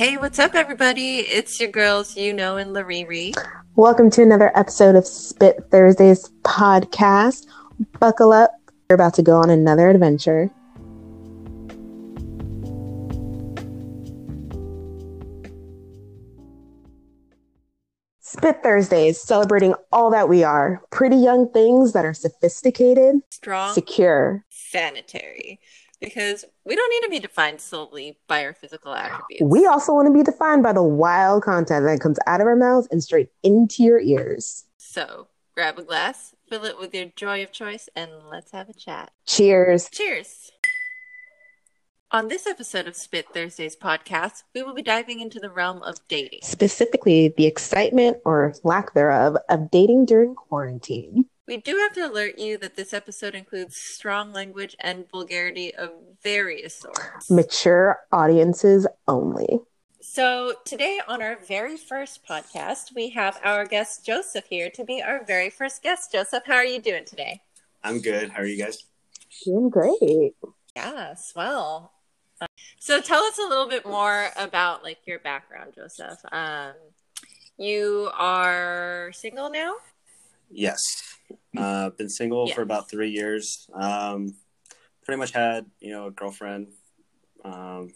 Hey, what's up, everybody? It's your girls, you know, and Lariri. Welcome to another episode of Spit Thursdays podcast. Buckle up. We're about to go on another adventure. Spit Thursdays, celebrating all that we are. Pretty young things that are sophisticated, Strong, secure, sanitary. Because we don't need to be defined solely by our physical attributes. We also want to be defined by the wild content that comes out of our mouths and straight into your ears. So grab a glass, fill it with your joy of choice, and let's have a chat. Cheers. Cheers. On this episode of Spit Thursdays podcast, we will be diving into the realm of dating. Specifically, the excitement or lack thereof of dating during quarantine. We do have to alert you that this episode includes strong language and vulgarity of various sorts. Mature audiences only. So, today on our very first podcast, we have our guest Joseph here to be our very first guest. Joseph, how are you doing today? I'm good. How are you guys? Doing great. Yes, well. So, tell us a little bit more about like your background, Joseph. Um, you are single now? Yes. Uh, been single for about three years. Um, pretty much had, you know, a girlfriend um,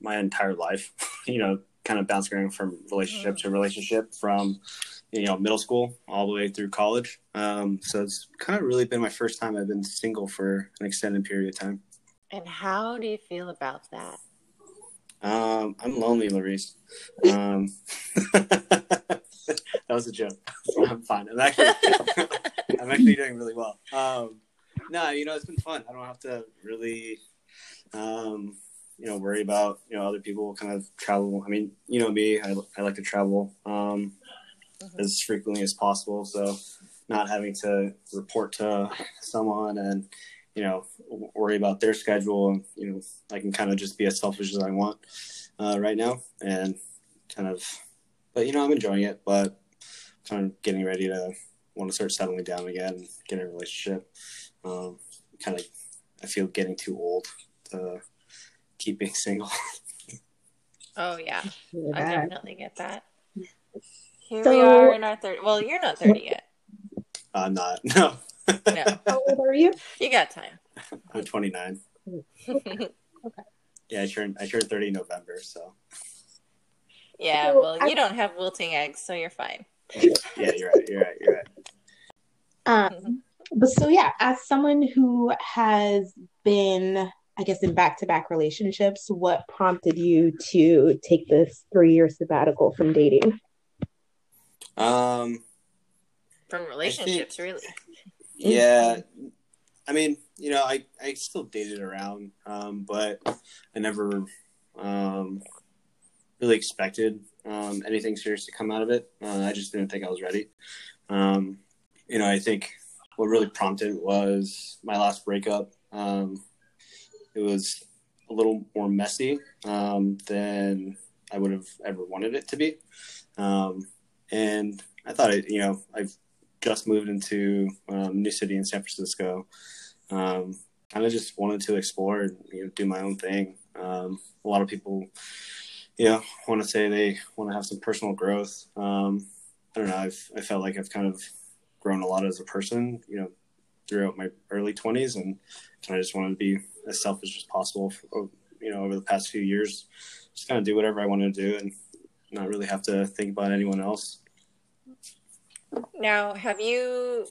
my entire life, you know, kind of bouncing around from relationship to relationship from, you know, middle school all the way through college. Um, so it's kind of really been my first time I've been single for an extended period of time. And how do you feel about that? Um, I'm lonely, Larice. Um, that was a joke. I'm fine. I'm actually, I'm actually doing really well. Um, no, you know, it's been fun. I don't have to really, um, you know, worry about you know other people kind of travel. I mean, you know me, I, I like to travel um, Mhm. as frequently as possible. So, not having to report to someone and you know worry about their schedule and you know I can kind of just be as selfish as I want uh, right now and kind of but you know I'm enjoying it but kind of getting ready to want to start settling down again and get a relationship um, kind of I feel getting too old to keep being single Oh, yeah. I definitely get that. Here we are in our 30. Well, you're not 30 yet. I'm not no No, How old are you? you got time. I'm 29 okay. yeah I turned I turned 30 in November so yeah, So, well, I- you don't have wilting eggs, so you're fine. yeah you're right you're right you're right Um, but so yeah, as someone who has been, I guess, in back-to-back relationships, what prompted you to take this three-year sabbatical from dating? um From relationships, really. Yeah, I mean, you know, I I still dated around, um, but I never um, really expected um, anything serious to come out of it. Uh, I just didn't think I was ready. Um, you know, I think what really prompted was my last breakup. Um, it was a little more messy um, than I would have ever wanted it to be, um, and I thought, it, you know, I've just moved into um, new city in San Francisco. Kind of just wanted to explore and you know, do my own thing. A lot of people, you know, want to say they want to have some personal growth. Um, I don't know. I've I felt like I've kind of grown a lot as a person, you know, throughout my early twenties, and of just wanted to be as selfish as possible. For, you know, over the past few years, just kind of do whatever I want to do and not really have to think about anyone else. Now, have you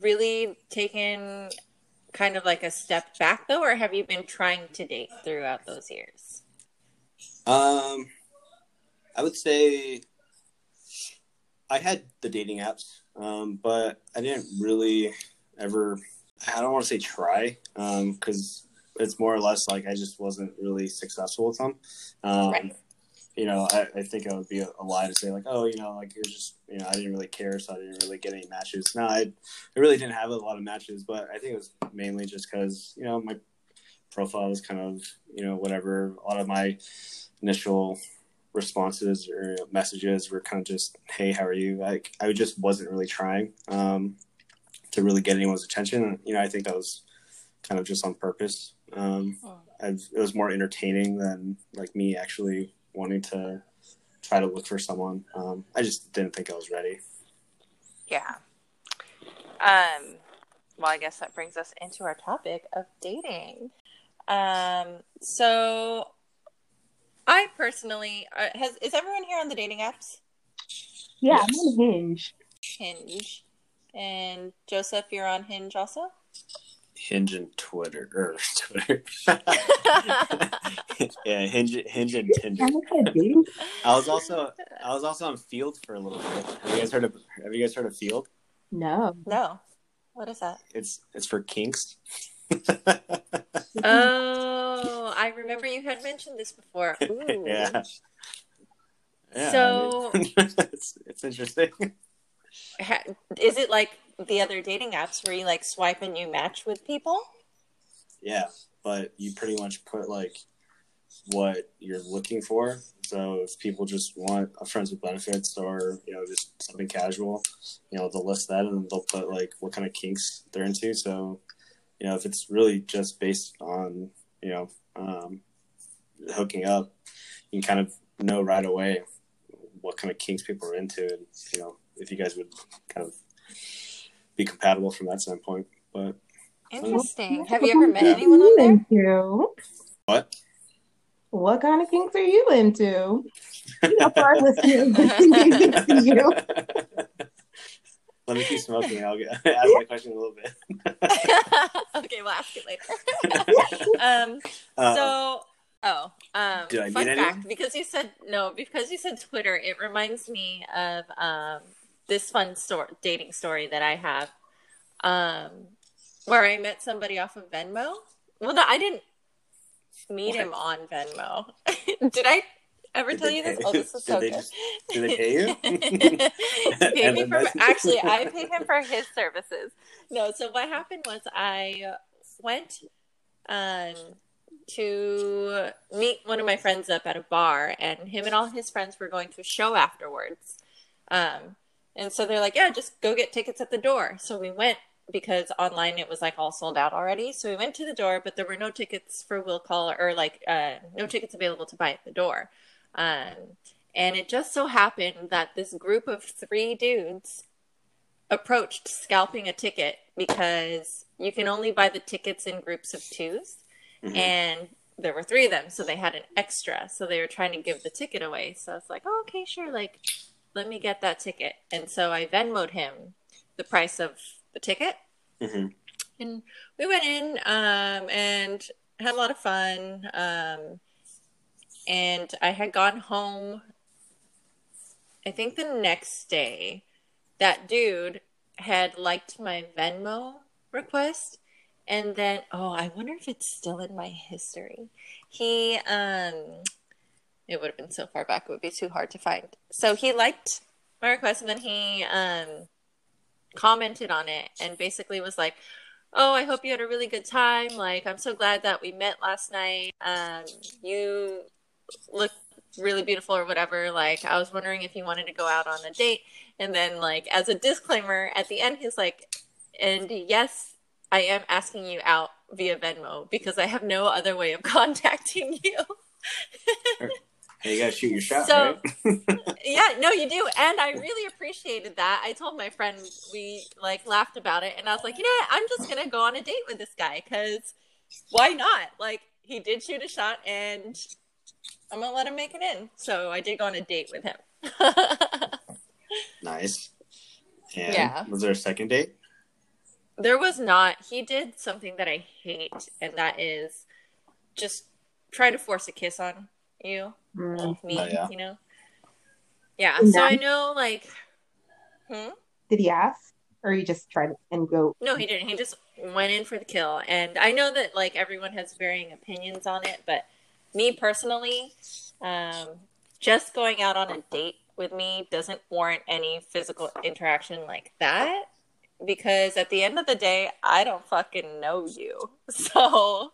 really taken kind of like a step back though, or have you been trying to date throughout those years? Um, I would say I had the dating apps, um, but I didn't really ever. I don't want to say try, because it's more or less like I just wasn't really successful with them. Um, Right. You know, I, I think it would be a, a lie to say like, oh, you know, like it was just, you know, I didn't really care, so I didn't really get any matches. No, I, I really didn't have a lot of matches, but I think it was mainly just because, you know, my profile was kind of, you know, whatever. A lot of my initial responses or messages were kind of just, "Hey, how are you?" Like I just wasn't really trying um, to really get anyone's attention. You know, I think that was kind of just on purpose. Um. I've, it was more entertaining than like me actually wanting to try to look for someone. Um, I just didn't think I was ready. Yeah. Um, well, I guess that brings us into our topic of dating. Um, so I personally uh, has is everyone here on the dating apps? Yeah, Yes. I'm on Hinge. Hinge, and Joseph, you're on Hinge also. Hinge and Twitter or Twitter. yeah, Hinge, Hinge and Tinder. I'm like a dating. I was also I was also on Feeld for a little bit. Have you guys heard of Have you guys heard of Feeld? No. no, what is that? It's it's for kinks. Oh, I remember you had mentioned this before. Ooh. yeah. Yeah, So- I mean, it's it's interesting. Ha- is it like the other dating apps where you like swipe and you match with people? Yeah, but you pretty much put like what you're looking for. So if people just want a friends with benefits or you know just something casual, you know they'll list that and they'll put like what kind of kinks they're into. So you know if it's really just based on you know um, hooking up, you can kind of know right away what kind of kinks people are into, and you know if you guys would kind of be compatible from that standpoint. But Interesting. Have you ever met anyone on there? Into? what? What kind of kinks are you into? You know, for our listeners, you. Let me keep smoking. I'll get, ask my question a little bit. okay, we'll ask it later. um, Uh, so, oh, um, fun fact anyone? because you said no, because you said Twitter, it reminds me of um, this fun story, dating story that I have, um, where I met somebody off of Venmo. Well, no, I didn't meet him on Venmo. Did I ever tell you this? pay- Oh, this is so did they good. just- did they pay you? He paid me for, actually, I paid him for his services. No, so what happened was I went um, to meet one of my friends up at a bar, and him and all his friends were going to a show afterwards. Um, and so they're like, "Yeah, just go get tickets at the door." So we went because online it was like all sold out already. So we went to the door, but there were no tickets for will call or like uh, no tickets available to buy at the door. Um, and it just so happened that this group of three dudes approached scalping a ticket because you can only buy the tickets in groups of 2s Mhm. And there were three of them, so they had an extra. So they were trying to give the ticket away. So I was like, oh, okay, sure. Like, let me get that ticket. And so I Venmoed him the price of the ticket. Mhm. And we went in um, and had a lot of fun. Um, and I had gone home, I think the next day. That dude had liked my Venmo request. And then, oh, I wonder if it's still in my history. He, um, it would have been so far back, it would be too hard to find. So he liked my request and then he, um, commented on it and basically was like, Oh, I hope you had a really good time. Like, I'm so glad that we met last night. Um, you look really beautiful or whatever. Like, I was wondering if he wanted to go out on a date. And then, like, as a disclaimer, at the end, he's like, and yes, I am asking you out via Venmo because I have no other way of contacting you. Hey, you gotta shoot your shot, So- right? yeah, no, you do. And I really appreciated that. I told my friend, we like laughed about it. And I was like, you know what? I'm just to go on a date with this guy because why not? Like, he did shoot a shot and I'm going to let him make it in. So I did go on a date with him. nice. And Yeah. was there a second date? There was not. He did something that I hate, and that is just try to force a kiss on you, Mm. me, Oh, yeah. you know? Yeah. And So I know, like, hmm? Did he ask, or you just tried and go? No, he didn't. He just went in for the kill. And I know that, like, everyone has varying opinions on it, but me personally, um, just going out on a date with me doesn't warrant any physical interaction like that. Because at the end of the day, I don't fucking know you. So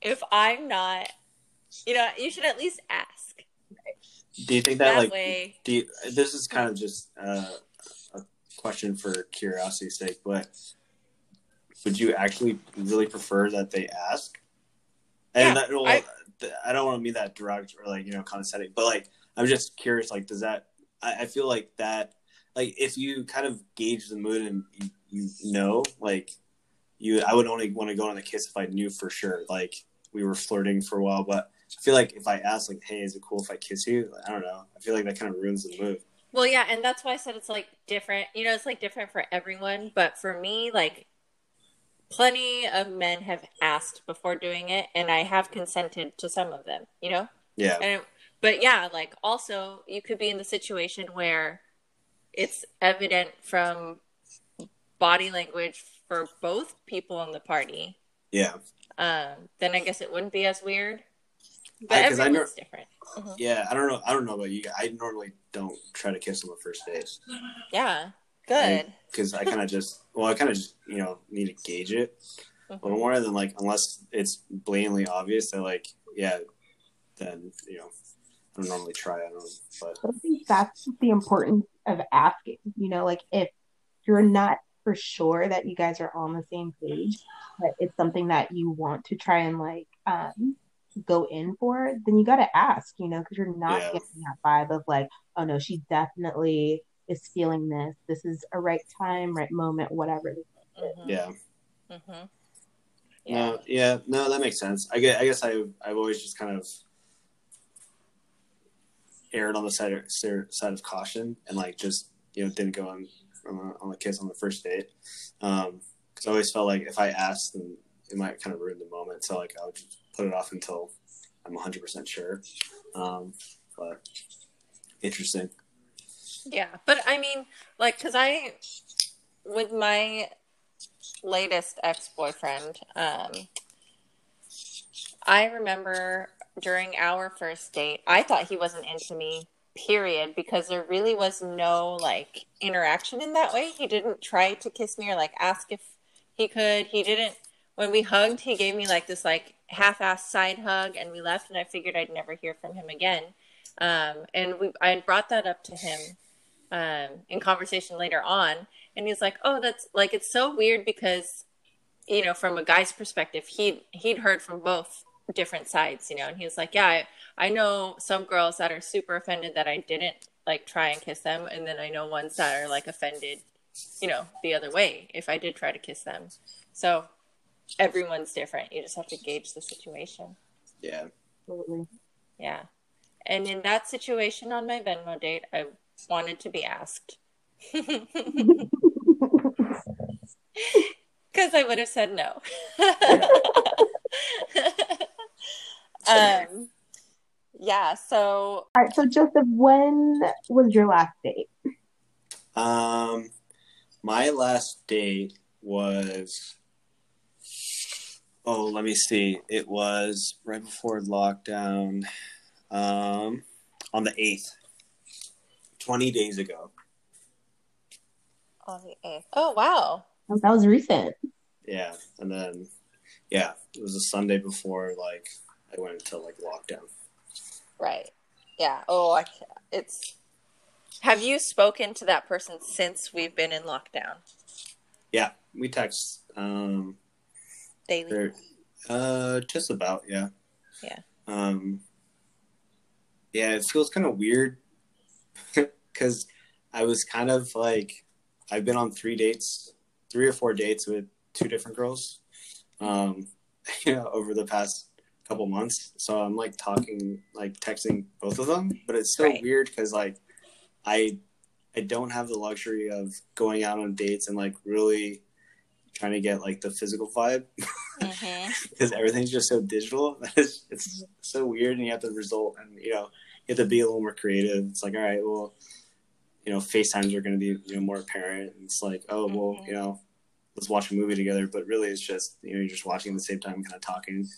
if I'm not, you know, you should at least ask. Do you think that, That like, way, do you, this is kind of just uh, a question for curiosity's sake, but would you actually really prefer that they ask? And Yeah, that, I- I don't want to be that direct or like you know condescending, but like I'm just curious. Like, does that? I, I feel like that. Like, if you kind of gauge the mood and you, you know, like, you, I would only want to go on the kiss if I knew for sure. Like, we were flirting for a while, but I feel like if I ask, like, hey, is it cool if I kiss you? I don't know. I feel like that kind of ruins the mood. Well, yeah, and that's why I said it's like different. You know, it's like different for everyone, but for me, like plenty of men have asked before doing it and I have consented to some of them, you know? Yeah. And but yeah, like also you could be in the situation where it's evident from body language for both people in the party. Yeah. Um, then I guess it wouldn't be as weird. But I- 'cause I everyone's know- different. Mhm. Yeah. I don't know. I don't know about you. I normally don't try to kiss on the first date Yeah. Good. because I kind of just, well, I kind of just, you know, need to gauge it a little Mhm. more than like, unless it's blatantly obvious that like, yeah, then, you know, I don't normally try. I don't know. But I think that's the importance of asking. You know, like if you're not for sure that you guys are on the same page, but it's something that you want to try and like um, go in for, then you got to ask. You know, because you're not Yeah. getting that vibe of like, oh no, she definitely is feeling this. This is a right time, right moment, whatever. Mhm. yeah. Mhm. Yeah. No, yeah, no, that makes sense. I guess, I guess I've, I've always just kind of erred on the side of, side of caution and like just you know didn't go on on a, on a kiss on the first date because I always felt like if I asked, then it might kind of ruin the moment. So like I would just put it off until I'm 100 percent sure. Um, but interesting. Yeah, but I mean, like, cause I, with my latest ex boyfriend, um, I remember during our first date, I thought he wasn't into me, period, because there really was no like interaction in that way. He didn't try to kiss me or like ask if he could. He didn't. When we hugged, he gave me like this like half assed side hug, and we left. And I figured I'd never hear from him again. Um, and we, I brought that up to him um, in conversation later on, and he's like, "Oh, that's like it's so weird because, you know, from a guy's perspective, he he'd heard from both different sides, you know." And he was like, "Yeah, I, I know some girls that are super offended that I didn't like try and kiss them, and then I know ones that are like offended, you know, the other way if I did try to kiss them. So everyone's different. You just have to gauge the situation." Yeah, Absolutely. Yeah. And in that situation on my Venmo date, I wanted to be asked. Because I would have said no. um, yeah, so All right. So Joseph, when was your last date? Um, my last date was. Oh, let me see. It was right before lockdown. Um, on the eighth, twenty days ago. on the 8th. Oh, wow. That was recent. Yeah, and then yeah, it was a Sunday before like I went into like lockdown. Right. Yeah. Oh, I can't. It's. Have you spoken to that person since we've been in lockdown Yeah, we text. Um, daily? There, uh, just about, yeah. Yeah. Um, yeah, it feels kind of weird because I was kind of like, I've been on three dates, three or four dates with two different girls, um, you know, over the past couple months. So I'm like talking, like texting both of them, but it's so Right. weird because like, I, I don't have the luxury of going out on dates and like really trying to get like the physical vibe because everything's just so digital. It's, it's so weird, and you have to result, and you know, you have to be a little more creative. It's like, all right, well, you know, FaceTimes are going to be you know more apparent. And it's like, oh, well, Mhm. you know, let's watch a movie together. But really, it's just you know, you're just watching at the same time, kind of talking.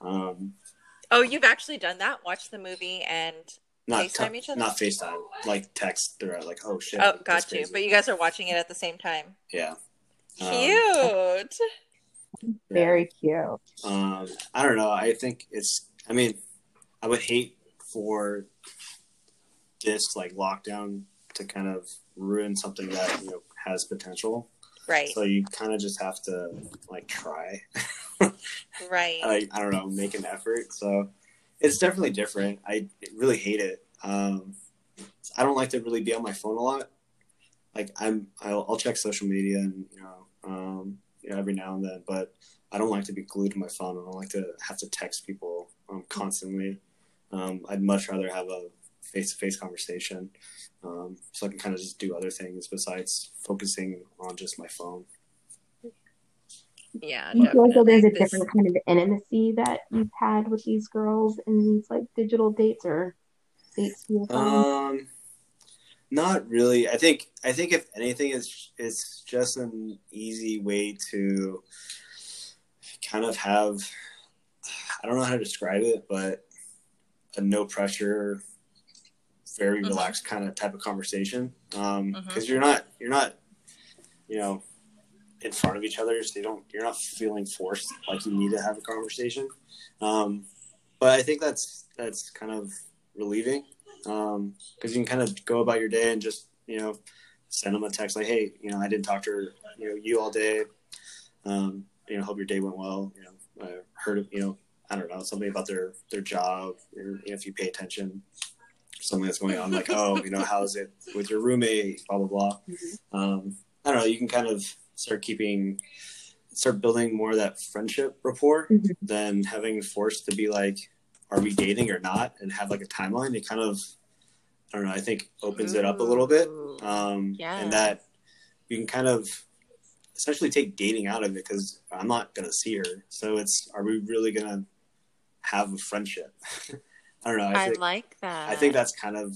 Um, Oh, you've actually done that? Watch the movie and. not FaceTime te- each other? not FaceTime, like text throughout. Like, oh shit, Oh, got you. But you guys are watching it at the same time. yeah, Um, Cute. Very cute. Um, I don't know. I think it's. I mean, I would hate for this like lockdown to kind of ruin something that you know has potential. right. So you kind of just have to like try. Right. like I don't know, make an effort. So it's definitely different. I really hate it. Um, I don't like to really be on my phone a lot. Like I'm, I'll, I'll check social media and you know, um, you know, every now and then, but I don't like to be glued to my phone. I don't like to have to text people um, constantly. Um, I'd much rather have a face-to-face conversation, um, so I can kind of just do other things besides focusing on just my phone. Yeah, Do you feel like there's a. This- different kind of intimacy that you've had with these girls in these like digital dates or dates via? Um, not really. I think I think if anything, it's it's just an easy way to kind of have. I don't know how to describe it, but a no pressure, very Mhm. relaxed kind of type of conversation. Um, Mhm. because you're not you're not, you know, in front of each other, so you don't you're not feeling forced like you need to have a conversation. Um, but I think that's that's kind of relieving um because you can kind of go about your day and just you know send them a text like hey you know i didn't talk to her, you know you all day um you know hope your day went well you know i heard of you know i don't know something about their their job or if you pay attention something that's going on like oh you know how's it with your roommate blah blah blah Mhm. um i don't know you can kind of start keeping start building more of that friendship rapport Mhm. than having forced to be like are we dating or not and have like a timeline it kind of i don't know i think opens it up a little bit um Yeah. and that you can kind of essentially take dating out of it because i'm not gonna see her so it's are we really gonna have a friendship i don't know i I think like that. I think that's kind of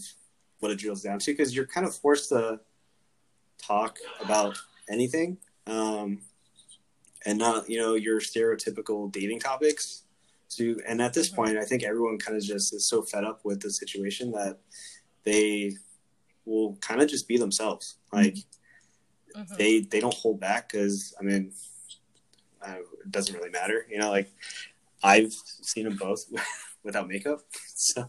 what it drills down to because you're kind of forced to talk about anything um, and not, you know, your stereotypical dating topics. So, and at this Mhm. point, I think everyone kind of just is so fed up with the situation that they will kind of just be themselves. Like Mhm. they they don't hold back because I mean, uh, it doesn't really matter. You know, like I've seen them both without makeup, so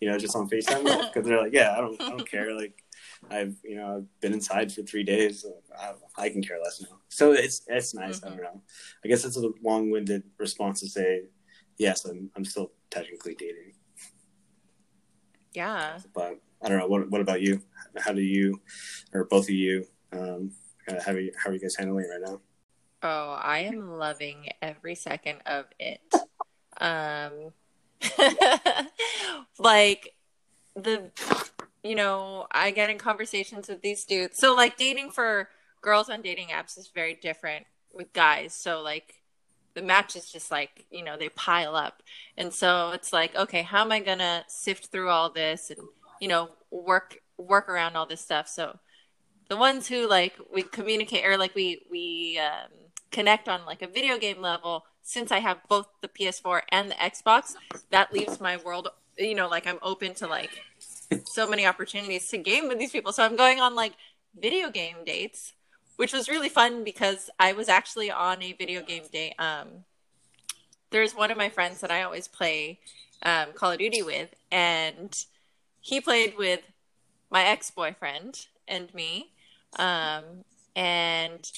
you know, just on Facetime because they're like, yeah, I don't I don't care. Like I've you know I've been inside for three days. So I, I can care less now. So it's it's nice. I don't know. I guess it's a long winded response to say yes. I'm I'm still technically dating, yeah. but I don't know. What what about you? How do you or both of you? Um, how are you, how are you guys handling it right now? Oh, I am loving every second of it. Um, like the, you know, I get in conversations with these dudes. So like dating for girls on dating apps is very different with guys. So like the matches just like, you know, they pile up. And so it's like, okay, how am I to sift through all this and, you know, work work around all this stuff. So the ones who like we communicate or like we we um, connect on like a video game level since i have both the ps4 and the xbox that leaves my world you know like i'm open to like so many opportunities to game with these people. So i'm going on like video game dates which was really fun because i was actually on a video game date um there's one of my friends that i always play um, call of duty with and he played with my ex-boyfriend and me um, and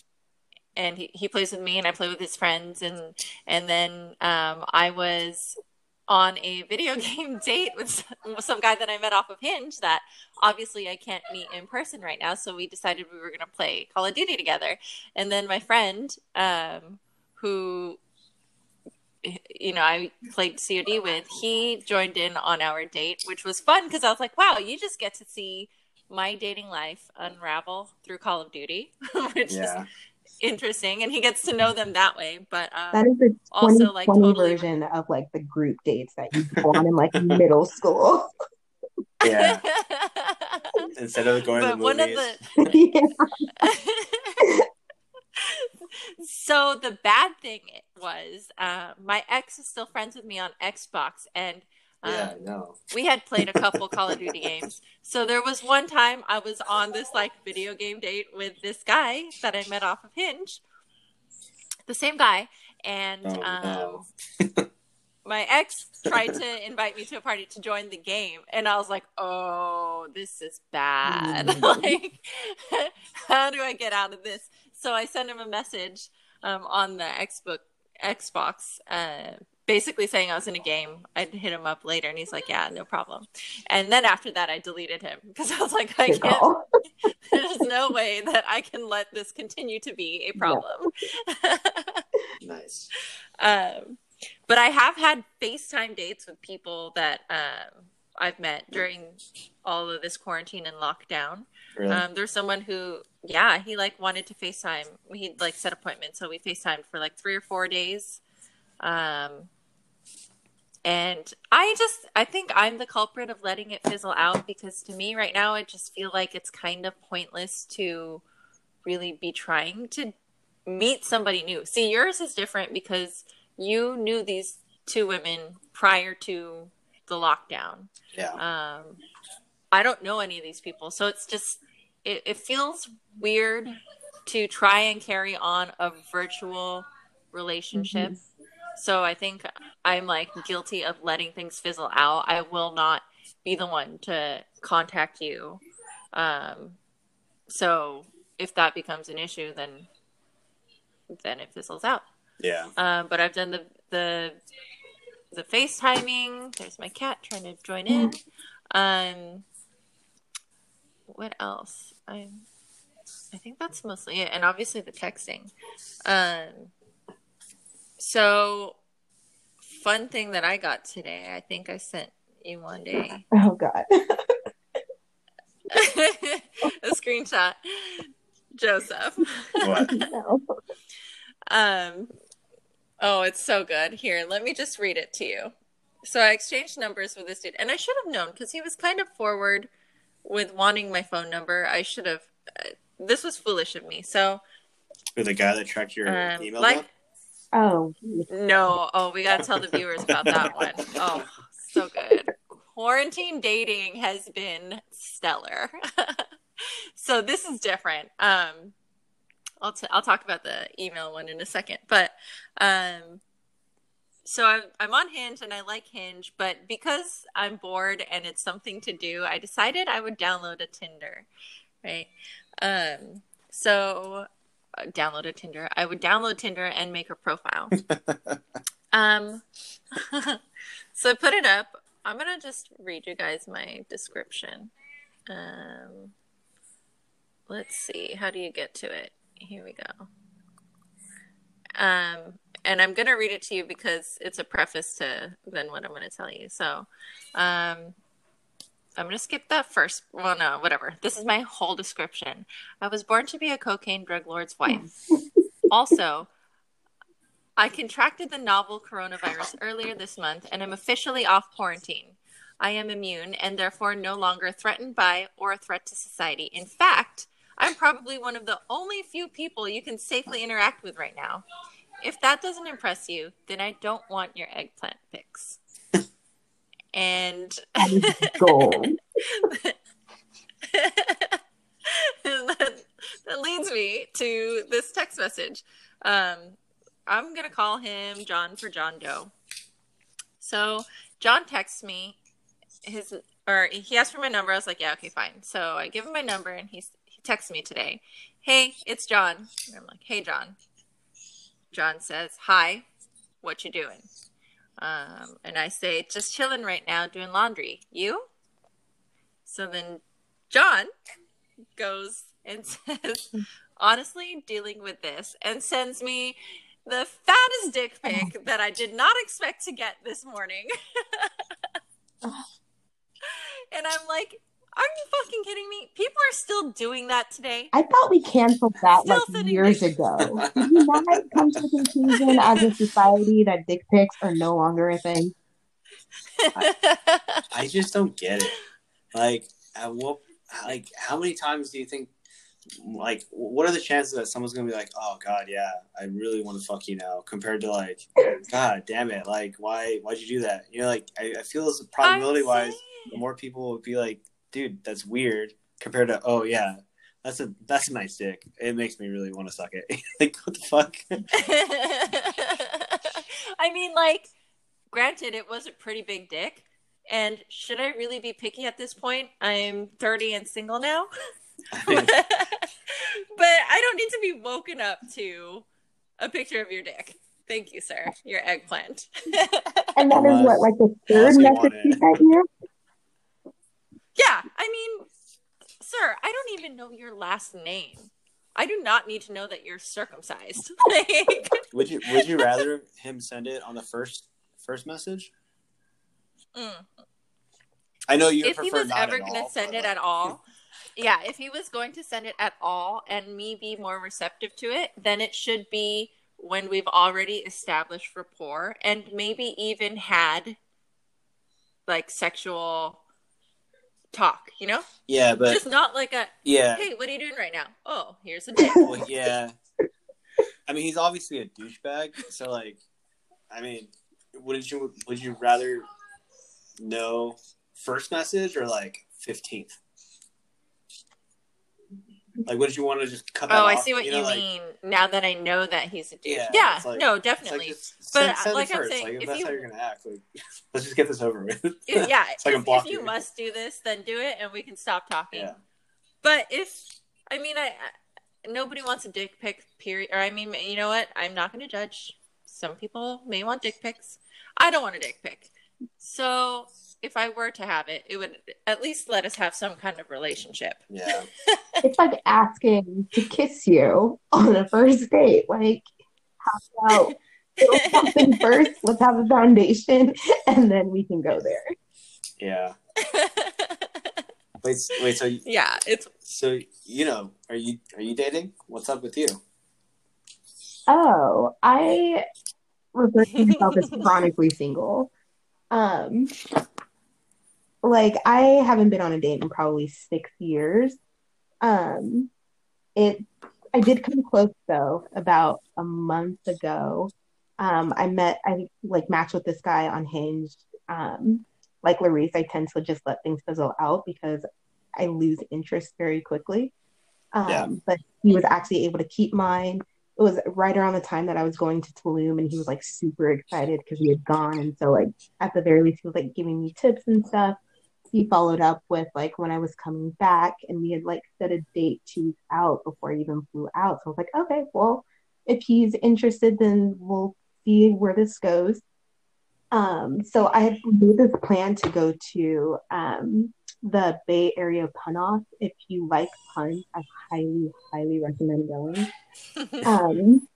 and he, he plays with me and I play with his friends. And and then um, I was on a video game date with some, guy that I met off of Hinge that obviously I can't meet in person right now. So we decided we were going to play Call of Duty together. And then my friend um, who you know I played COD with he joined in on our date which was fun because I was like wow you just get to see my dating life unravel through Call of Duty which is Yeah, interesting and he gets to know them that way but um That is the also, like, totally- version of like the group dates that you go on in like middle school. yeah. Instead of going to the but one of movies, the so the bad thing was uh, my ex is still friends with me on xbox and um, yeah, I know. we had played a couple call of duty games so there was one time i was on this like video game date with this guy that i met off of hinge the same guy and Oh, um, no. my ex tried to invite me to a party to join the game and i was like oh this is bad Mm. like how do i get out of this so i sent him a message um, on the xbox xbox uh, basically saying I was in a game. I'd hit him up later, and he's like, "Yeah, no problem." And then after that, I deleted him because I was like, "I Good can't. call. There's no way that I can let this continue to be a problem." Nice. um, but I have had FaceTime dates with people that um, I've met during all of this quarantine and lockdown. Really? Um, there's someone who, yeah, he like wanted to FaceTime. He'd like set appointments, so we FaceTimed for like three or four days. Um, and I just, I think I'm the culprit of letting it fizzle out because to me right now, I just feel like it's kind of pointless to really be trying to meet somebody new. See, yours is different because you knew these two women prior to the lockdown. yeah. Um, I don't know any of these people, so it's just it, it feels weird to try and carry on a virtual relationship. So I think I'm like guilty of letting things fizzle out. I will not be the one to contact you. Um, so if that becomes an issue, then then it fizzles out. Yeah. Um, but I've done the the the FaceTiming. There's my cat trying to join in. Um, what else? I I think that's mostly it, and obviously the texting. Um, so fun thing that I got today. I think I sent you one day Oh God. a screenshot. Joseph. What? no. Um, oh, it's so good. Here, let me just read it to you. So I exchanged numbers with this dude, and I should have known because he was kind of forward with wanting my phone number. I should have. Uh, this was foolish of me. So, With the guy that tracked your um, email like, up? Oh. no, oh, we got to tell the viewers about that one. Oh, so good. Quarantine dating has been stellar. so this is different. Um, I'll t- I'll talk about the email one in a second, but um, so I'm I'm on Hinge and I like Hinge, but because I'm bored and it's something to do, I decided I would download a Tinder, right? Um, so download a Tinder. I would download Tinder and make a profile. um, so I put it up. I'm gonna just read you guys my description. Um, let's see. How do you get to it? Here we go. Um, and I'm gonna read it to you because it's a preface to then what I'm gonna tell you. So, um, I'm gonna skip that first. Well, no, whatever. This is my whole description. I was born to be a cocaine drug lord's wife. also, I contracted the novel coronavirus earlier this month and am officially off quarantine. I am immune and therefore no longer threatened by or a threat to society. In fact, I'm probably one of the only few people you can safely interact with right now. If that doesn't impress you, then I don't want your eggplant pics. And That is gold. that, that leads me to this text message. Um, I'm gonna call him John for John Doe. So John texts me his or he asked for my number. I was like, yeah, okay, fine. So I give him my number and he's he texts me today. Hey, it's John. And I'm like, hey, John. John says, hi. What you doing? Um, and I say, just chilling right now, doing laundry. You? So then John goes and says, honestly, dealing with this, and sends me the fattest dick pic that I did not expect to get this morning. and I'm like, you fucking kidding me? People are still doing that today. I thought we canceled that Still like years there. ago. Did you not come to the conclusion as a society that dick pics are no longer a thing? I just don't get it. Like, at what, like, how many times do you think, like, what are the chances that someone's gonna be like, oh god, yeah, I really want to fuck you now, compared to like, god damn it, like, why, why'd you do that? You know, like, I, I feel as probability wise, the more people would be like, dude, that's weird, compared to, oh yeah, that's a that's a nice dick. It makes me really want to suck it. like, what the fuck? I mean, like, granted, it was a pretty big dick. And should I really be picky at this point? I'm 30 and single now. but I don't need to be woken up to a picture of your dick. Thank you, sir. Your eggplant. And that is what, like the third message you sent you? Yeah, I mean, sir, I don't even know your last name. I do not need to know that you're circumcised. Like, Would you Would you rather him send it on the first first message? mm. I know you if he was not ever going to send but, it at all, yeah, if he was going to send it at all and me be more receptive to it, then it should be when we've already established rapport and maybe even had like sexual talk, you know? Yeah, but Just not like a, yeah, hey, what are you doing right now? Oh, here's a dick. well, yeah. I mean, he's obviously a douchebag. So, like, I mean, wouldn't you? Would you rather know first message or like fifteenth? Like, wouldn't you want to just cut? Oh, I off, see what you, know, like- mean now that I know that he's a douche. Yeah, Yeah, like- no, definitely. like, just But, send, uh, send like I'm first. saying, like, if if that's you- how you're gonna act, like, let's just get this over with. If- yeah, So I can if, block if you you. must do this, then do it and we can stop talking. yeah. But if I mean, I, I nobody wants a dick pic. Period. Or I mean, you know what? I'm not going to judge. Some people may want dick pics. I don't want a dick pic. So if I were to have it, it would at least let us have some kind of relationship. Yeah. It's like asking to kiss you on a first date. Like, how about build something first? Let's have a foundation, and then we can go there. Yeah. Wait, wait. So, yeah, it's so you know, are you are you dating? What's up with you? Oh, I refer to myself as chronically single. Um, like I haven't been on a date in probably six years. Um, it I did come close though about a month ago. Um, I met I like matched with this guy on Hinge. Um, like Larice, I tend to just let things fizzle out because I lose interest very quickly. Um, Yeah. but he was actually able to keep mine it was right around the time that I was going to Tulum, and he was like super excited because we had gone. And so, like, at the very least, he was like giving me tips and stuff. He followed up with like when I was coming back, and we had like set a date two weeks out before I even flew out. So I was like, okay, well, if he's interested, then we'll see where this goes. Um, so I had made this plan to go to um, the Bay Area Pun Off. If you like puns, I highly, highly recommend going. Um,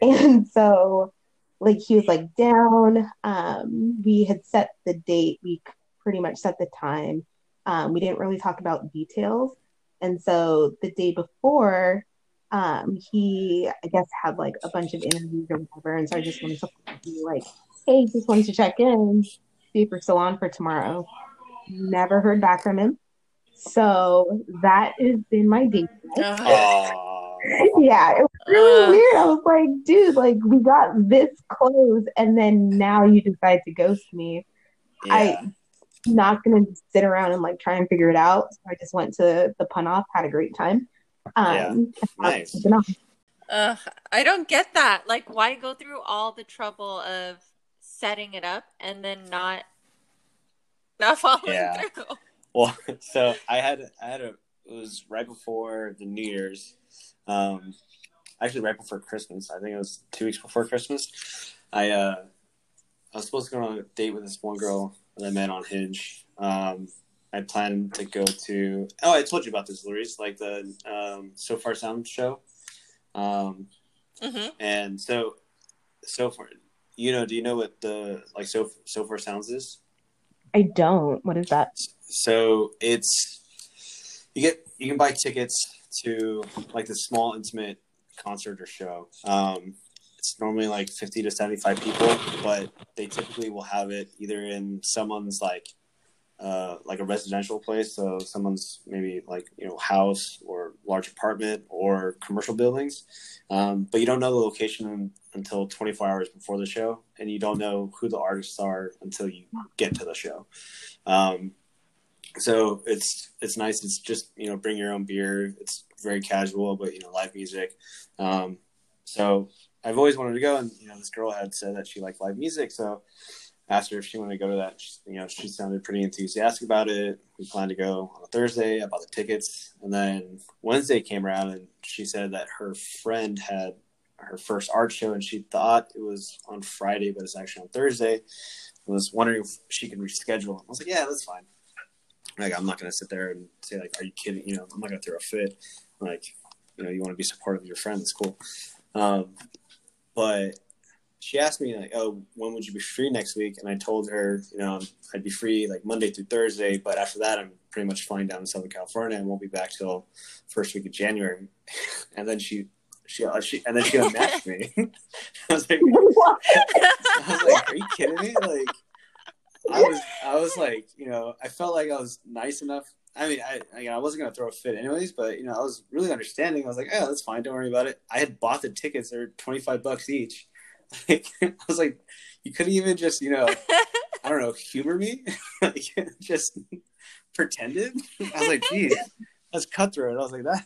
and so, like, he was like down. Um, we had set the date. We pretty much set the time. Um, we didn't really talk about details. And so the day before, um, he, I guess, had like a bunch of interviews or whatever. And so I just wanted to be like, hey, just wanted to check in, see if we're still on for tomorrow. Never heard back from him. So that has been my date. yeah, it was really Uh. weird. I was like, dude, like we got this close, and then now you decide to ghost me. yeah. I- Not gonna sit around and like try and figure it out. So I just went to the pun off, had a great time. Um, Nice. you know, Ugh, I don't get that. Like, why go through all the trouble of setting it up and then not not following Yeah. through? Well, so I had I had a it was right before the New Year's, um, actually right before Christmas. I think it was two weeks before Christmas. I uh, I was supposed to go on a date with this one girl that I met on Hinge. Um, I plan to go to. Oh, I told you about this, Louise, like the um, Sofar Sound show. Um, hmm and so, so far, you know, do you know what the like so Sofar Sounds is? I don't. What is that? So it's you get you can buy tickets to like the small intimate concert or show. Um, it's normally like fifty to seventy five people, but they typically will have it either in someone's like uh, like a residential place, so someone's maybe like you know house or large apartment or commercial buildings, um, but you don't know the location until twenty four hours before the show, and you don't know who the artists are until you get to the show. Um, so it's it's nice. It's just you know bring your own beer. It's very casual, but you know live music. Um, so I've always wanted to go, and you know this girl had said that she liked live music, so asked her if she wanted to go to that. She, you know she sounded pretty enthusiastic about it. We planned to go on a Thursday. I bought the tickets, and then Wednesday came around, and she said that her friend had her first art show, and she thought it was on Friday, but it's actually on Thursday. I was wondering if she can reschedule. I was like, yeah, that's fine. Like, I'm not gonna sit there and say like, are you kidding? You know, I'm not gonna throw a fit. Like, you know, you want to be supportive of your friend. That's cool. Um, but she asked me like, "Oh, when would you be free next week?" And I told her, you know, I'd be free like Monday through Thursday, but after that, I'm pretty much flying down to Southern California and won't be back till first week of January. and then she, she, uh, she, and then she unmatched me. I was like, I was like, "Are you kidding me?" Like, I was, I was like, you know, I felt like I was nice enough. I mean, I, I, I wasn't gonna throw a fit anyways, but you know, I was really understanding. I was like, "Oh, that's fine. Don't worry about it." I had bought the tickets; they're twenty five bucks each like, I was like, you couldn't even just, you know, I don't know, humor me, like, just pretended. I was like, geez, that's cutthroat. I was like, that.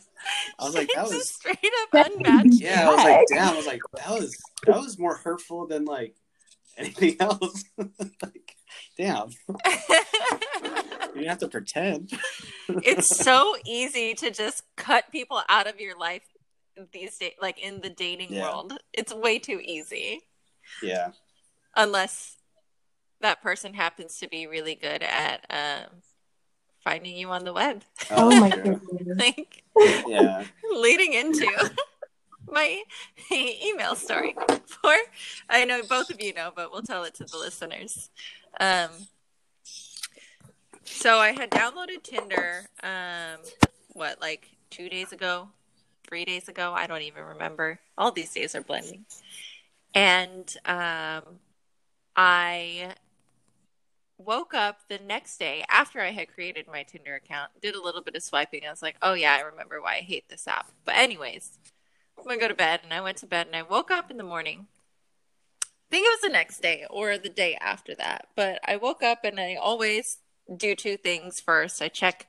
I was like, that was straight up unmatched. Yeah, I was like, damn. I was like, that was that was more hurtful than like anything else. like, damn. you have to pretend. it's so easy to just cut people out of your life these days, like in the dating yeah. world. It's way too easy. Yeah. Unless that person happens to be really good at um, finding you on the web. Oh, oh my goodness. like, yeah. leading into my email story for I know both of you know, but we'll tell it to the listeners. Um, so I had downloaded Tinder um, what like two days ago three days ago. I don't even remember. All these days are blending. And um, I woke up the next day after I had created my Tinder account, did a little bit of swiping. I was like, oh, yeah, I remember why I hate this app. But, anyways, I'm going to go to bed. And I went to bed and I woke up in the morning. I think it was the next day or the day after that. But I woke up and I always do two things first. I check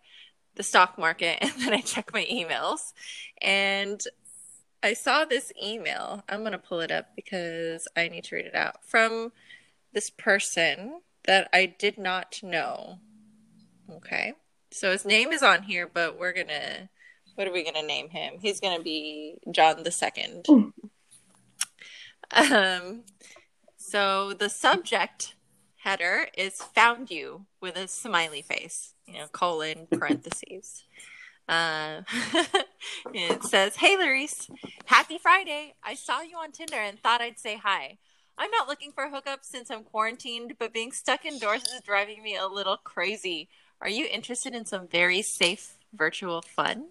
the stock market and then I check my emails. And I saw this email. I'm going to pull it up because I need to read it out from this person that I did not know. Okay. So his name is on here, but we're going to, what are we going to name him? He's going to be John the Second. um, so the subject header is found you with a smiley face, you know, colon parentheses. uh, it says, Hey, Larice, happy Friday. I saw you on Tinder and thought I'd say hi. I'm not looking for hookups since I'm quarantined, but being stuck indoors is driving me a little crazy. Are you interested in some very safe virtual fun?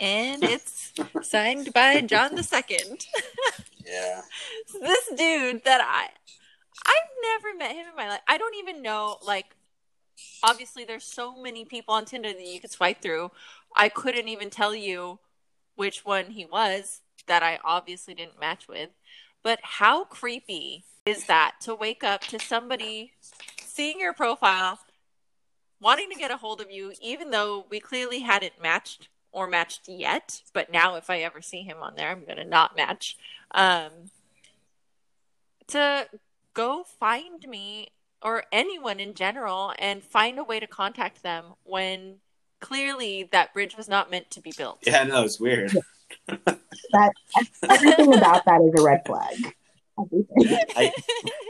And it's signed by John the Second. yeah. This dude that I I've never met him in my life. I don't even know like obviously there's so many people on Tinder that you could swipe through. I couldn't even tell you which one he was that I obviously didn't match with. But how creepy is that to wake up to somebody seeing your profile, wanting to get a hold of you, even though we clearly hadn't matched or matched yet. But now, if I ever see him on there, I'm going to not match. Um, to go find me or anyone in general and find a way to contact them when clearly that bridge was not meant to be built. Yeah, no, it's weird. that everything about that is a red flag. I...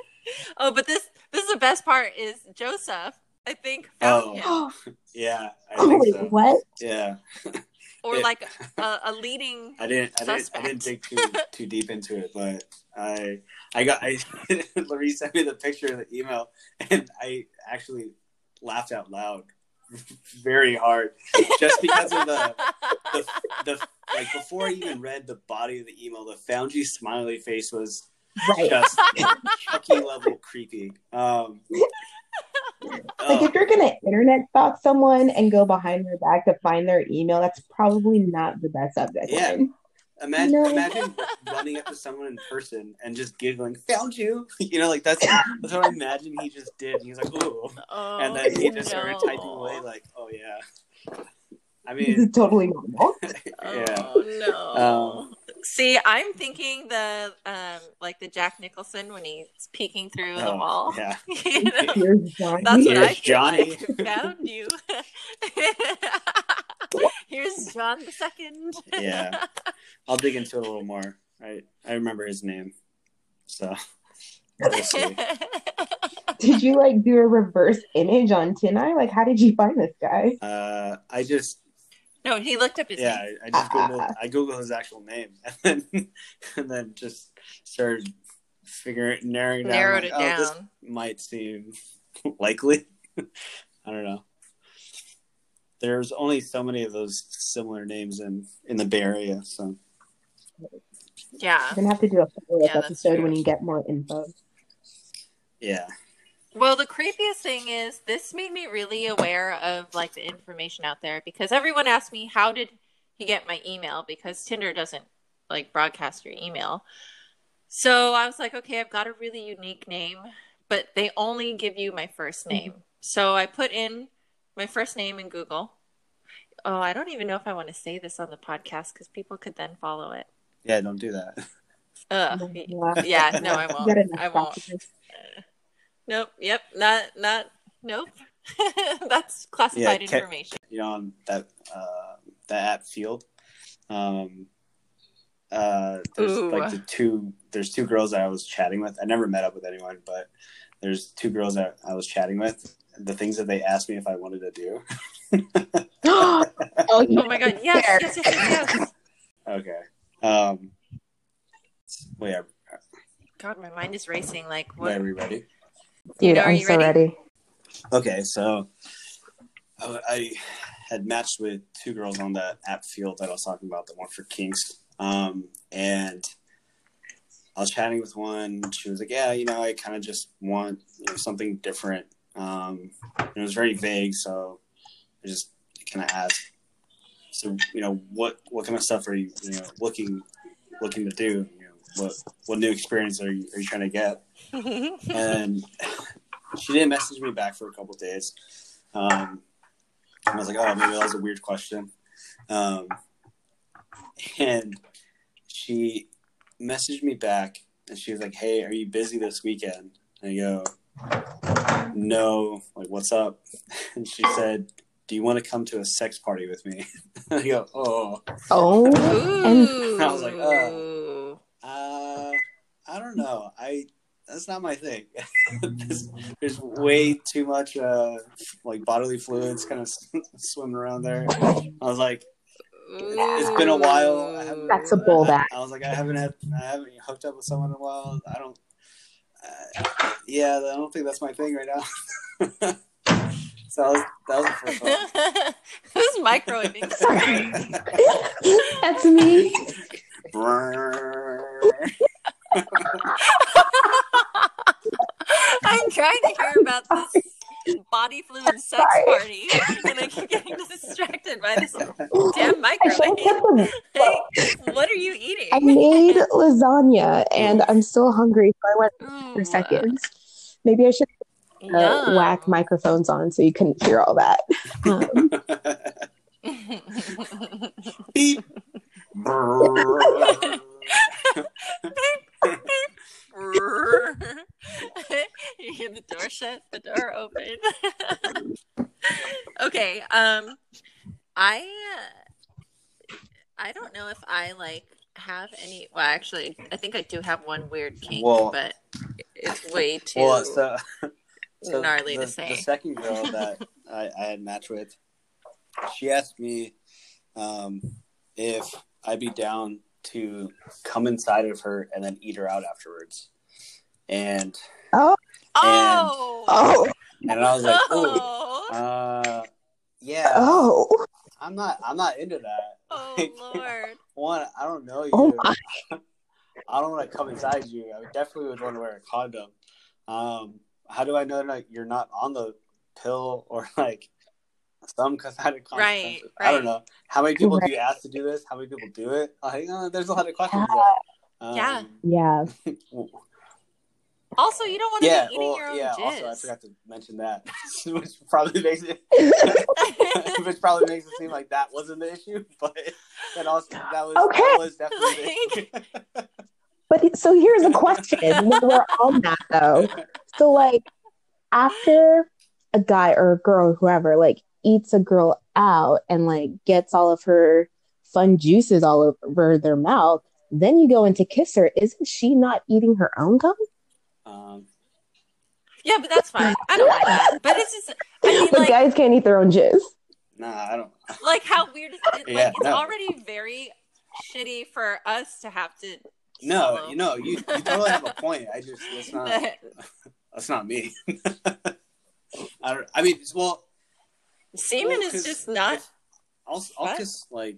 oh, but this this is the best part is Joseph. I think oh, him. yeah. I oh, wait, so. what? Yeah or it, like a, a, leading. I didn't. I didn't. I didn't dig too too deep into it, but I I got I Larice sent me the picture of the email, and I actually laughed out loud very hard just because of the, the the like before I even read the body of the email, the found you smiley face was right. just Chucky level creepy. Um, like if you're gonna internet stalk someone and go behind their back to find their email, that's probably not the best subject yeah. line. Imagine, no. imagine running up to someone in person and just giggling, "Found you!" You know, like that's that's what I imagine he just did. He's like, "Ooh," oh, and then he just no. started typing away, like, "Oh yeah." I mean, this is totally normal. yeah. Oh no. Um, See, I'm thinking the um like the Jack Nicholson when he's peeking through oh, the wall. Yeah. you know? That's what Here's I Johnny found you. Here's John the second. Yeah. I'll dig into it a little more. I I remember his name, so. Did you like do a reverse image on Tineye? Like, how did you find this guy? Uh, I just no, he looked up his yeah, name. I, I just googled I googled his actual name and then and then just started figuring narrowing down. Narrowed like, it oh, this down. might seem likely. I don't know. There's only so many of those similar names in in the Bay Area, so Yeah. You're gonna have to do a follow-up Yeah, episode when you get more info. yeah. Well, the creepiest thing is this made me really aware of like the information out there because everyone asked me how did he get my email because Tinder doesn't like broadcast your email. So I was like, okay, I've got a really unique name, but they only give you my first name. So I put in my first name in Google. Oh, I don't even know if I want to say this on the podcast because people could then follow it. Yeah, don't do that. Ugh. Yeah. Yeah, no, I won't. I won't. Practice. Nope. Yep. Not. Not. Nope. That's classified Yeah, ca- information. you know, on that uh, that app Feeld. Um, uh, there's Ooh. like the two. There's two girls that I was chatting with. I never met up with anyone, but there's two girls that I was chatting with. The things that they asked me if I wanted to do. oh, Oh my god. Yes. Yes. Yes. Yes. yes. okay. Um, wait, are, God, my mind is racing. Like what? are we ready? Dude, Are I'm you so ready? ready. Okay, so I, I had matched with two girls on that app Feeld that I was talking about, the one for kinks. Um, and I was chatting with one. She was like, "Yeah, you know, I kind of just want you know, something different." Um, and it was very vague, so I just kind of asked, "So, you know, what what kind of stuff are you, you know, looking looking to do? You know, what what new experience are you are you trying to get?" And she didn't message me back for a couple days. Um, and I was like, oh, maybe that was a weird question. Um, and she messaged me back and she was like, hey, are you busy this weekend? And I go, no, like, what's up? And she said, do you want to come to a sex party with me? And I go, oh, Oh, Ooh. I was like, uh. uh, I don't know. I that's not my thing. there's, there's way too much uh, like bodily fluids kind of swimming around there. I was like, it's been a while. I That's a bold act. I was like, I haven't had, I haven't hooked up with someone in a while. I don't. Uh, yeah, I don't think that's my thing right now. so that was, that was the first one. Who's microwaving? sorry. That's me. I'm trying to hear about this body fluid sex Sorry. party, and I keep getting distracted by this damn I should have microwave. kept. Hey, what are you eating? I made lasagna and I'm still hungry, so I went Ooh, for seconds. Maybe I should uh, whack microphones on so you couldn't hear all that. Um, Beep. you hear the door shut, the door open. okay, um, I I don't know if I like have any. Well, actually, I think I do have one weird kink, Well- but it's way too well, so, so gnarly the, to say. The second girl that I, I had matched with, she asked me um, if I'd be down to come inside of her and then eat her out afterwards. And oh, oh, and I was like, oh, oh, uh, yeah, oh, I'm not, I'm not into that. oh, Like, Lord. One, I don't know you. oh my! I don't want to come inside you. I definitely would want to wear a condom. Um, how do I know that you're not on the pill or like some kind of Right, consequences? I don't know. How many people Right. do you ask to do this? How many people do it? Like, uh, there's a lot of questions. there. Um, Yeah. Yeah, Also, you don't want to Yeah. be eating Well, your own yeah. jizz. Also, I forgot to mention that, which probably makes it, which probably makes it seem like that wasn't the issue, but that also that was Okay. that was definitely. the issue. but so here's a question when we're on that though. So like after a guy or a girl, whoever, like eats a girl out and like gets all of her fun juices all over their mouth, then you go in to kiss her. Isn't she not eating her own gum? Um, Yeah, but that's fine. I don't mind that. But it's just, I mean, But like, guys can't eat their own jizz. nah, I don't. like how weird is it? Like, Yeah, it's no. already very shitty for us to have to. No, swallow. you know, you, you totally have a point. I just that's not that's not me. I don't. I mean, well, Semen Well, is 'cause just not. I'll I'll kiss like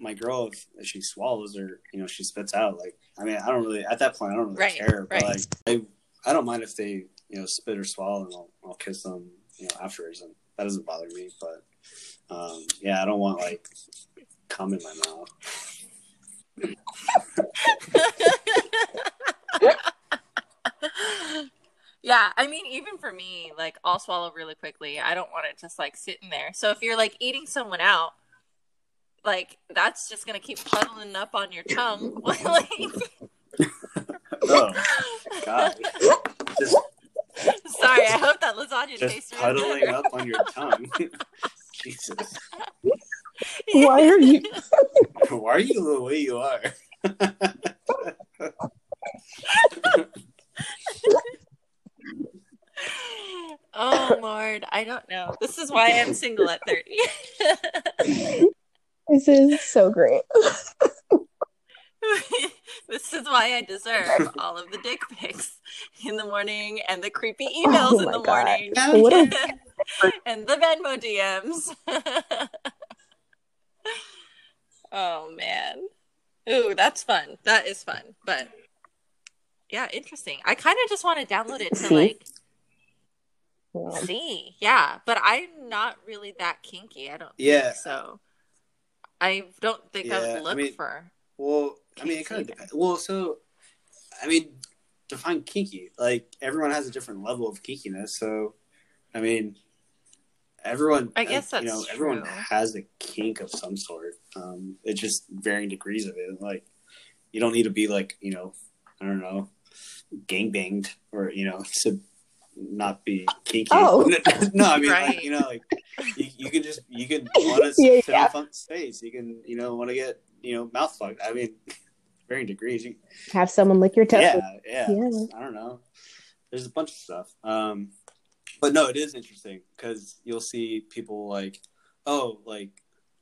my girl if, if she swallows or you know she spits out. Like I mean, I don't really at that point I don't really Right, care. But right. like I I don't mind if they you know spit or swallow and I'll I'll kiss them you know afterwards and that doesn't bother me. But um yeah, I don't want like cum in my mouth. yeah, I mean, even for me, like I'll swallow really quickly. I don't want it just like sitting there. So if you're like eating someone out, like that's just gonna keep puddling up on your tongue. like, Oh God, just sorry, I hope that lasagna just tastes puddling really up on your tongue. Jesus, Why are you? why are you the way you are? Oh Lord, I don't know. This is why I'm single at 30. This is so great. this is why I deserve all of the dick pics in the morning and the creepy emails Oh in the God. morning a- and the Venmo DMs. oh man. Ooh, that's fun. That is fun. But yeah, interesting. I kind of just want to download it to See? like See. Yeah, but I'm not really that kinky. I don't Yeah. think so. I don't think I Yeah, would I look mean- for. Well, I mean, it kind of depends. Well, so, I mean, define kinky. Like, everyone has a different level of kinkiness. So, I mean, everyone, I guess you know, that's everyone has a kink of some sort. Um, it's just varying degrees of it. Like, you don't need to be like, you know, I don't know, gang banged or, you know, to not be kinky. Oh. no, I mean, Right. like, you know, like, you, you can just, you can want to Yeah, sit yeah. on fun space. You can, you know, want to get, you know, mouth fucked. I mean, varying degrees. You, Have someone lick your toes. yeah, yeah, Yeah. I don't know. There's a bunch of stuff. Um, but no, it is interesting because you'll see people like, oh, like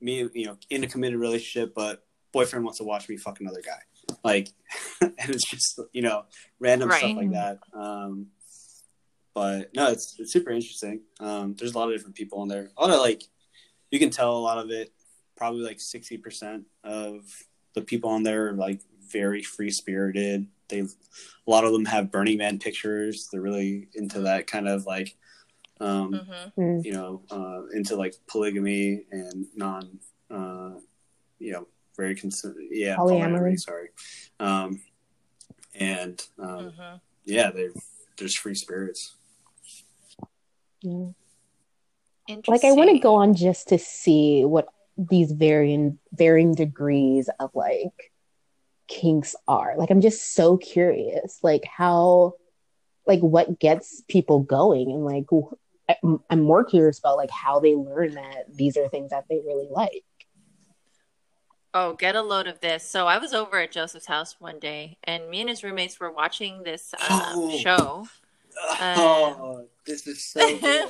me, you know, in a committed relationship, but boyfriend wants to watch me fuck another guy. Like, and it's just you know random stuff like that. Um, but no, it's it's super interesting. Um, there's a lot of different people in there. A lot of like, you can tell a lot of it. Probably like sixty percent of the people on there are like very free spirited. They a lot of them have Burning Man pictures. They're really into that kind of like um, hmm Mm. you know, uh, into like polygamy and non, uh, you know, very cons- yeah, Polyamory. Sorry, um, and um, hmm yeah, they there's free spirits. Like I want to go on just to see what these varying varying degrees of like kinks are. Like I'm just so curious, like how, like what gets people going, and like I'm, I'm more curious about like how they learn that these are things that they really like. Oh, get a load of this. So I was over at Joseph's house one day, and me and his roommates were watching this um, Oh. show. Oh, this is so good.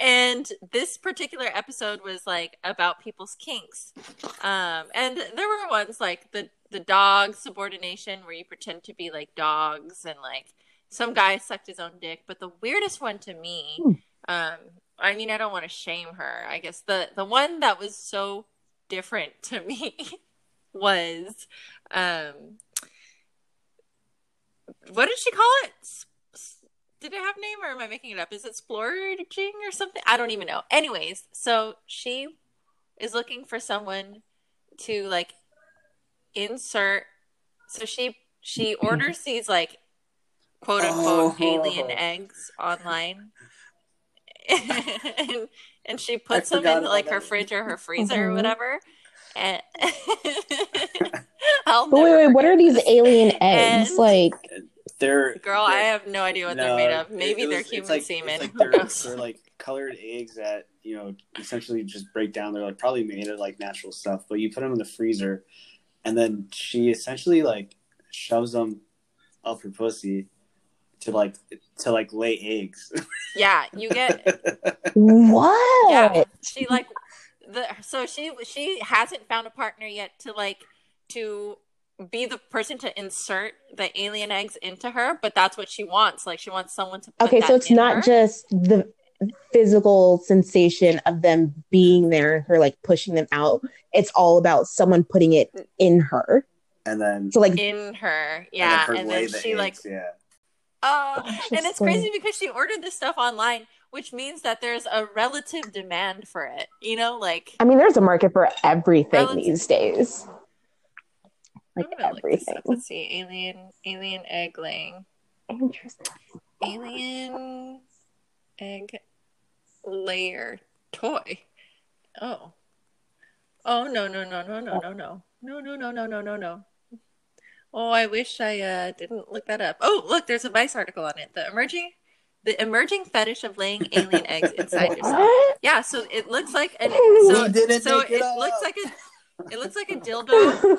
and this particular episode was like about people's kinks. Um, and there were ones like the the dog subordination where you pretend to be like dogs and like some guy sucked his own dick. But the weirdest one to me, Hmm. um, I mean, I don't want to shame her. I guess the the one that was so different to me was um what did she call it? S- s- Did it have a name or am I making it up? Is it splurging or something? I don't even know. Anyways, so she is looking for someone to like insert. So she she orders these like quote unquote Oh. alien eggs online. and, and she puts them in like about her fridge or her freezer or Mhm. whatever. And I'll But wait, wait, what forget are these alien eggs? And- like, They're Girl, I they're- have no idea what no, they're made of. Maybe it they're was- it's human like- semen. It's like they're, they're like colored eggs that you know essentially just break down. They're like probably made of like natural stuff, but you put them in the freezer, and then she essentially like shoves them up her pussy to like to like lay eggs. Yeah, you get What? yeah. She like the so she she hasn't found a partner yet to like to be the person to insert the alien eggs into her, but that's what she wants. Like she wants someone to put Okay, that so it's in not her. just the physical sensation of them being there and her like pushing them out. It's all about someone putting it in her. and then So like in her. and Yeah. then, her And, then the she like yeah. Oh, and it's crazy because she ordered this stuff online, which means that there's a relative demand for it. You know, like I mean, there's a market for everything Relative- these days. Like I'm gonna look this everything. up. Let's see, alien alien egg laying, Interesting. alien egg layer toy. Oh, oh no no no no no no no no no no no no no no. Oh, I wish I uh, didn't look that up. Oh, look, there's a Vice article on it. The emerging, the emerging fetish of laying alien eggs inside yourself. Yeah, so it looks like an so We didn't so make it, it looks like a it looks like a dildo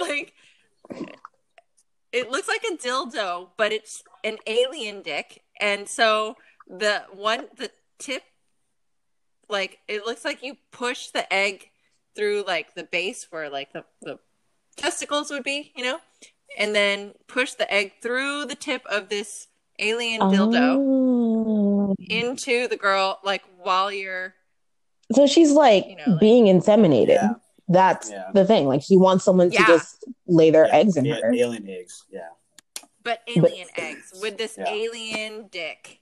like it looks like a dildo, but it's an alien dick. And so the one the tip like it looks like you push the egg through like the base where like the, the testicles would be, you know? And then push the egg through the tip of this alien dildo Oh. into the girl like while you're So she's like, You know, like- being inseminated. Yeah. That's Yeah. the thing. Like she wants someone Yeah. to just lay their Yeah, eggs in yeah, her. Alien eggs, yeah. but alien eggs with this Yeah. alien dick.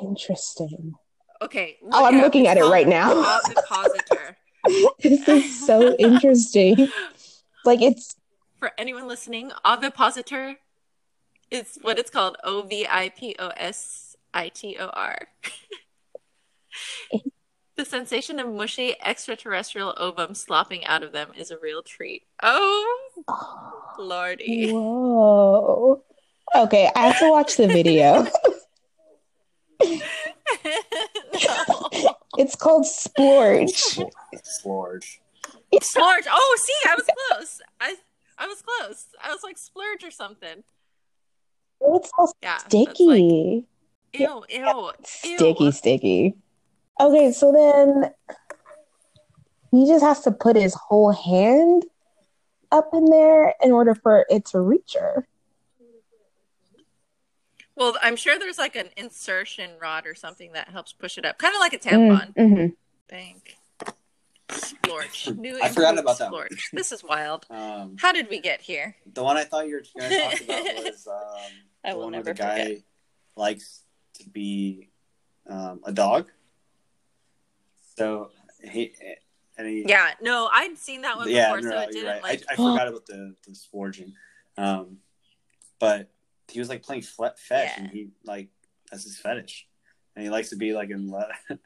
Interesting. Okay. Oh, I'm up. looking It's at it right now. Ovipositor. this is so interesting. Like it's For anyone listening, ovipositor is what it's called. O V I P O S I T O R. The sensation of mushy extraterrestrial ovum slopping out of them is a real treat. Oh, oh, lordy. whoa. Okay, I have to watch the video. no. It's called Splorge. Splorge. Splurge. Oh, see, I was close. I I was close. I was like splurge or something. It's all Yeah. that's sticky. Like, ew, ew, ew. Sticky, sticky. Okay, so then he just has to put his whole hand up in there in order for it to reach her. Well, I'm sure there's like an insertion rod or something that helps push it up, kind of like a tampon. Mhm. Thank. Splorge. New I forgot about that one. This is wild. Um, How did we get here? the one I thought you were going to talk about was um, I the will one where the guy forget. likes to be um, a dog. So he and he Yeah, no, I'd seen that one yeah, before, no, so it you're didn't right. like. I, I forgot about the the splorging, um, but he was like playing fle- fetch, Yeah. and he like that's his fetish, and he likes to be like in le-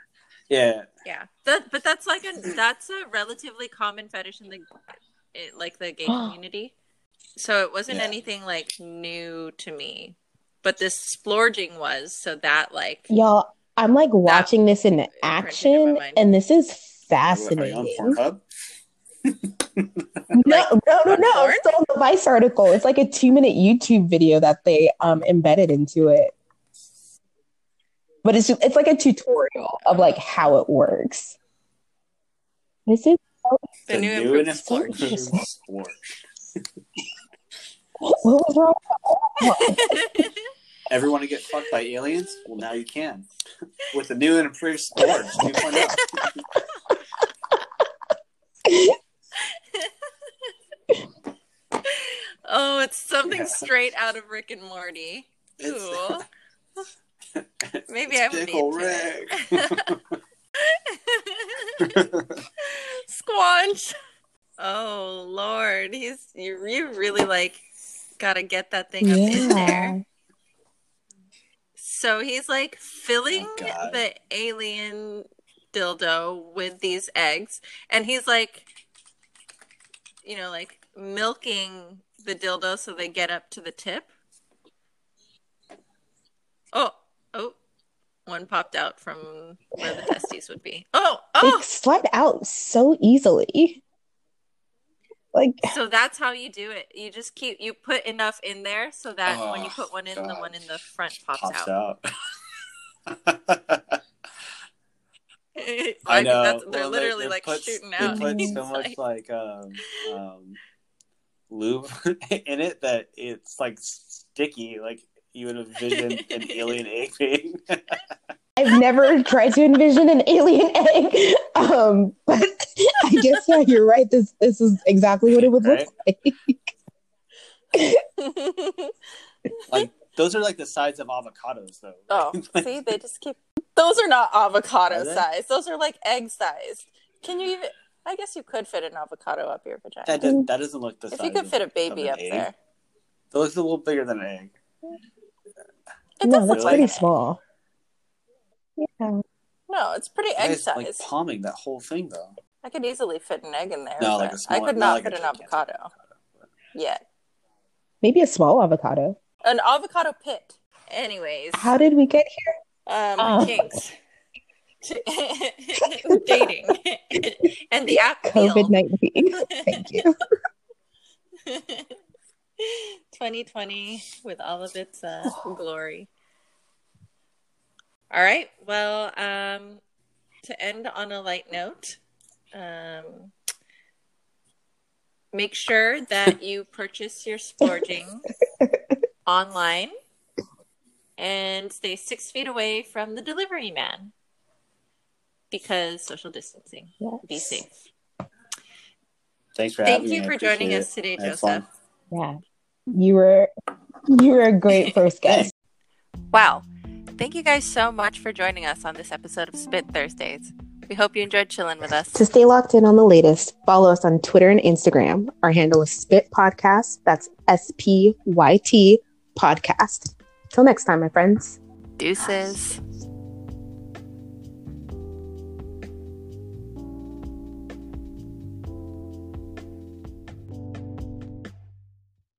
yeah, Yeah, that but that's like a that's a relatively common fetish in the it, like the gay community. So it wasn't Yeah. anything like new to me, but this splorging was. So that like Y'all, I'm like watching this in imprinted in my action, and this is What, are you on fascinating. Pornhub? No, no, no, no. It's on the Vice article. It's like a two minute YouTube video that they um embedded into it. But it's it's like a tutorial of like how it works. This is the, The new, new improved and splorge. Interesting. what was wrong? Ever want to get fucked by aliens? Well, now you can with the new and improved splorge oh. 2.0. oh, it's something straight out of Rick and Morty. Ooh. Maybe I would be Pickle into Rick. Squanch. Oh Lord, he's you. You really like gotta get that thing up in there. So he's like filling Oh, the alien dildo with these eggs, and he's like, you know, like milking the dildo so they get up to the tip. Oh, oh, one one popped out from where the testes would be. Oh, oh! They oh! slide out so easily. Like So that's how you do it. You just keep you put enough in there so that when you Oh, put one in, the one in the front pops, Pops out. out. I I know. That's, they're Well, literally they like put- shooting they out. put It's so much like- like um, um, lube in it that it's like sticky. Like you would envision an alien egg being. I've never tried to envision an alien egg. Um, but I guess yeah, you're right. This this is exactly what it would look like. like those are like the size of avocados, though. oh, Like, see, they just keep. Those are not avocado Are size. Those are like egg sized. Can you even? I guess you could fit an avocado up your vagina. that, does, that doesn't look the same. if size. you could fit a baby up egg. there, That looks a little bigger than an egg. it no, does that's look like pretty small. Yeah. No, it's pretty egg guys, size. like palming that whole thing though. I could easily fit an egg in there. No, like a I small- could not not like fit an gigantic avocado yet. Maybe a small avocado. An avocado pit. Anyways, How did we get here? um, Oh. kinks, dating, and the app COVID nineteen. Thank you. 2020 with all of its uh, glory. All right. Well, um, to end on a light note, um, make sure that you purchase your sporging online and stay six feet away from the delivery man because social distancing. Be safe. Thanks for Thank having you me. I for joining appreciate us today, it. Joseph. fun. Yeah. You were you were a great first guest. Wow. Thank you guys so much for joining us on this episode of Spit Thursdays. We hope you enjoyed chilling with us. To stay locked in on the latest, follow us on Twitter and Instagram. Our handle is Spyt Podcast. That's S P Y T Podcast. Till next time, my friends. Deuces.